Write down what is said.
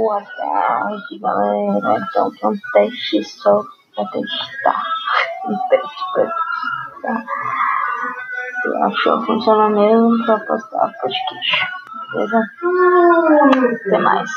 Então, tá, Boa tarde, galera. Então, tem um teste só pra testar. Um teste pra testar. Se achou funciona mesmo pra postar podcast. Beleza? Até mais.